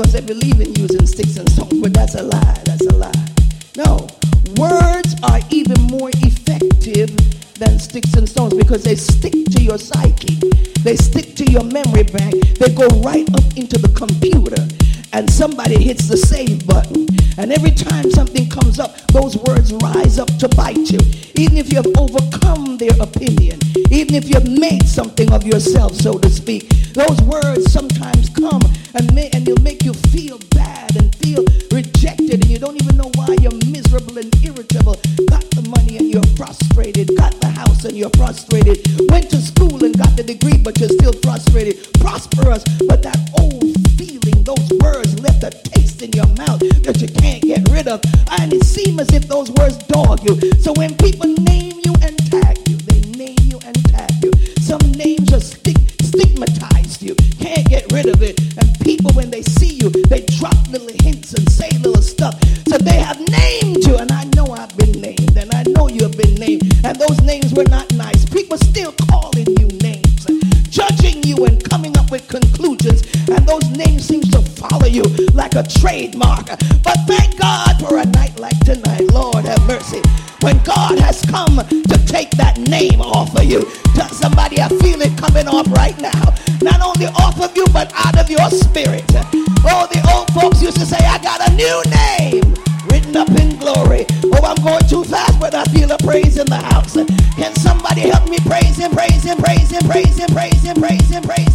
because they believe in using sticks and stones, but that's a lie. That's a lie. No, words are even more effective than sticks and stones because they stick to your psyche. They stick to your memory bank. They go right up into the computer and somebody hits the save button. And every time something comes up, those words rise up to bite you. Even if you've overcome their opinion, even if you've made something of yourself, so to speak, those words sometimes come and, may, and they'll make you feel bad and feel rejected, and you don't even know why you're miserable and irritable. Got the money and you're frustrated, got the house and you're frustrated, went to school and got the degree, but you're still frustrated, prosperous, but that old feeling, those words left a taste in your mouth that you can't get rid of. And it seems as if those words dog you. So when people name you and tag you, they name you and tag you. Some names just stick, stigmatize you. Can't get rid of it. You, they drop little hints and say little stuff. So they have named you. And I know I've been named. And I know you've been named. And those names were not names seem to follow you like a trademark. But thank God for a night like tonight. Lord have mercy. When God has come to take that name off of you. Tell somebody I feel it coming off right now. Not only off of you, but out of your spirit. Oh, the old folks used to say, I got a new name written up in glory. Oh, I'm going too fast, but I feel a praise in the house. Can somebody help me praise him, praise him, praise him, praise him, praise him, praise him, praise him,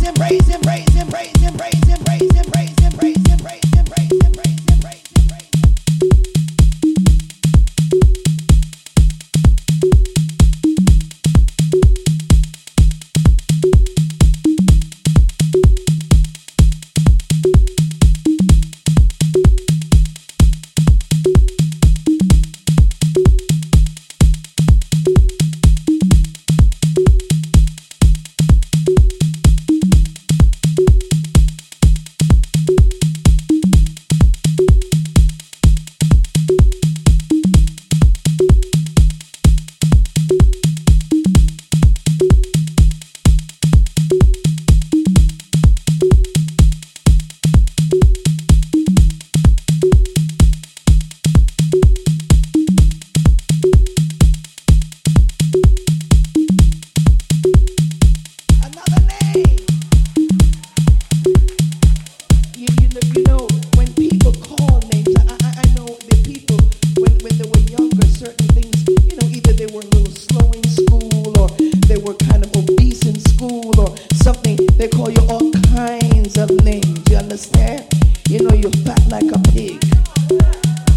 were a little slow in school or they were kind of obese in school or something. They call you all kinds of names. You understand? You know, you're fat like a pig.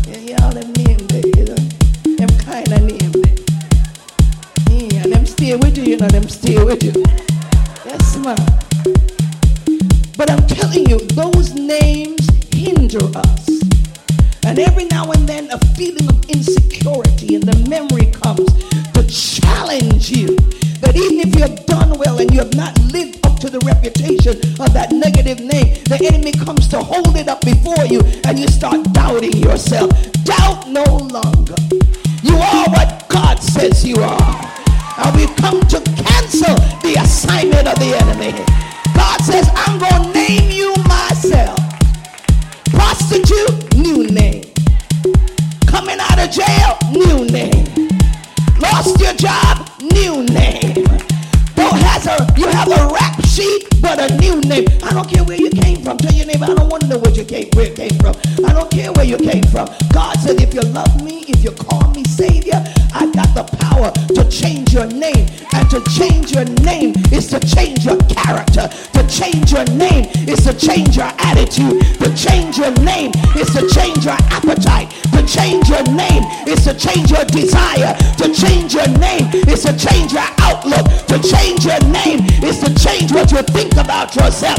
Yeah, yeah, all them names, you know, them kind of names. Yeah, and them stay with you, you know, them stay with you. Yes, ma'am. But I'm telling you, those names hinder us. Every now and then, a feeling of insecurity and the memory comes to challenge you that even if you have done well and you have not lived up to the reputation of that negative name, the enemy comes to hold it up before you and you start doubting yourself. Doubt no longer. You are what God says you are. And we've come to cancel the assignment of the enemy. God says, I'm going to came, from. I don't care where you came from. God said, if you love me, if you call me Savior, I got the power to change your name. And to change your name is to change your character. To change your name is to change your attitude. To change your name is to change your appetite. To change your name is to change your desire. To change your name is to change your outlook. To change your name is to change what you think about yourself.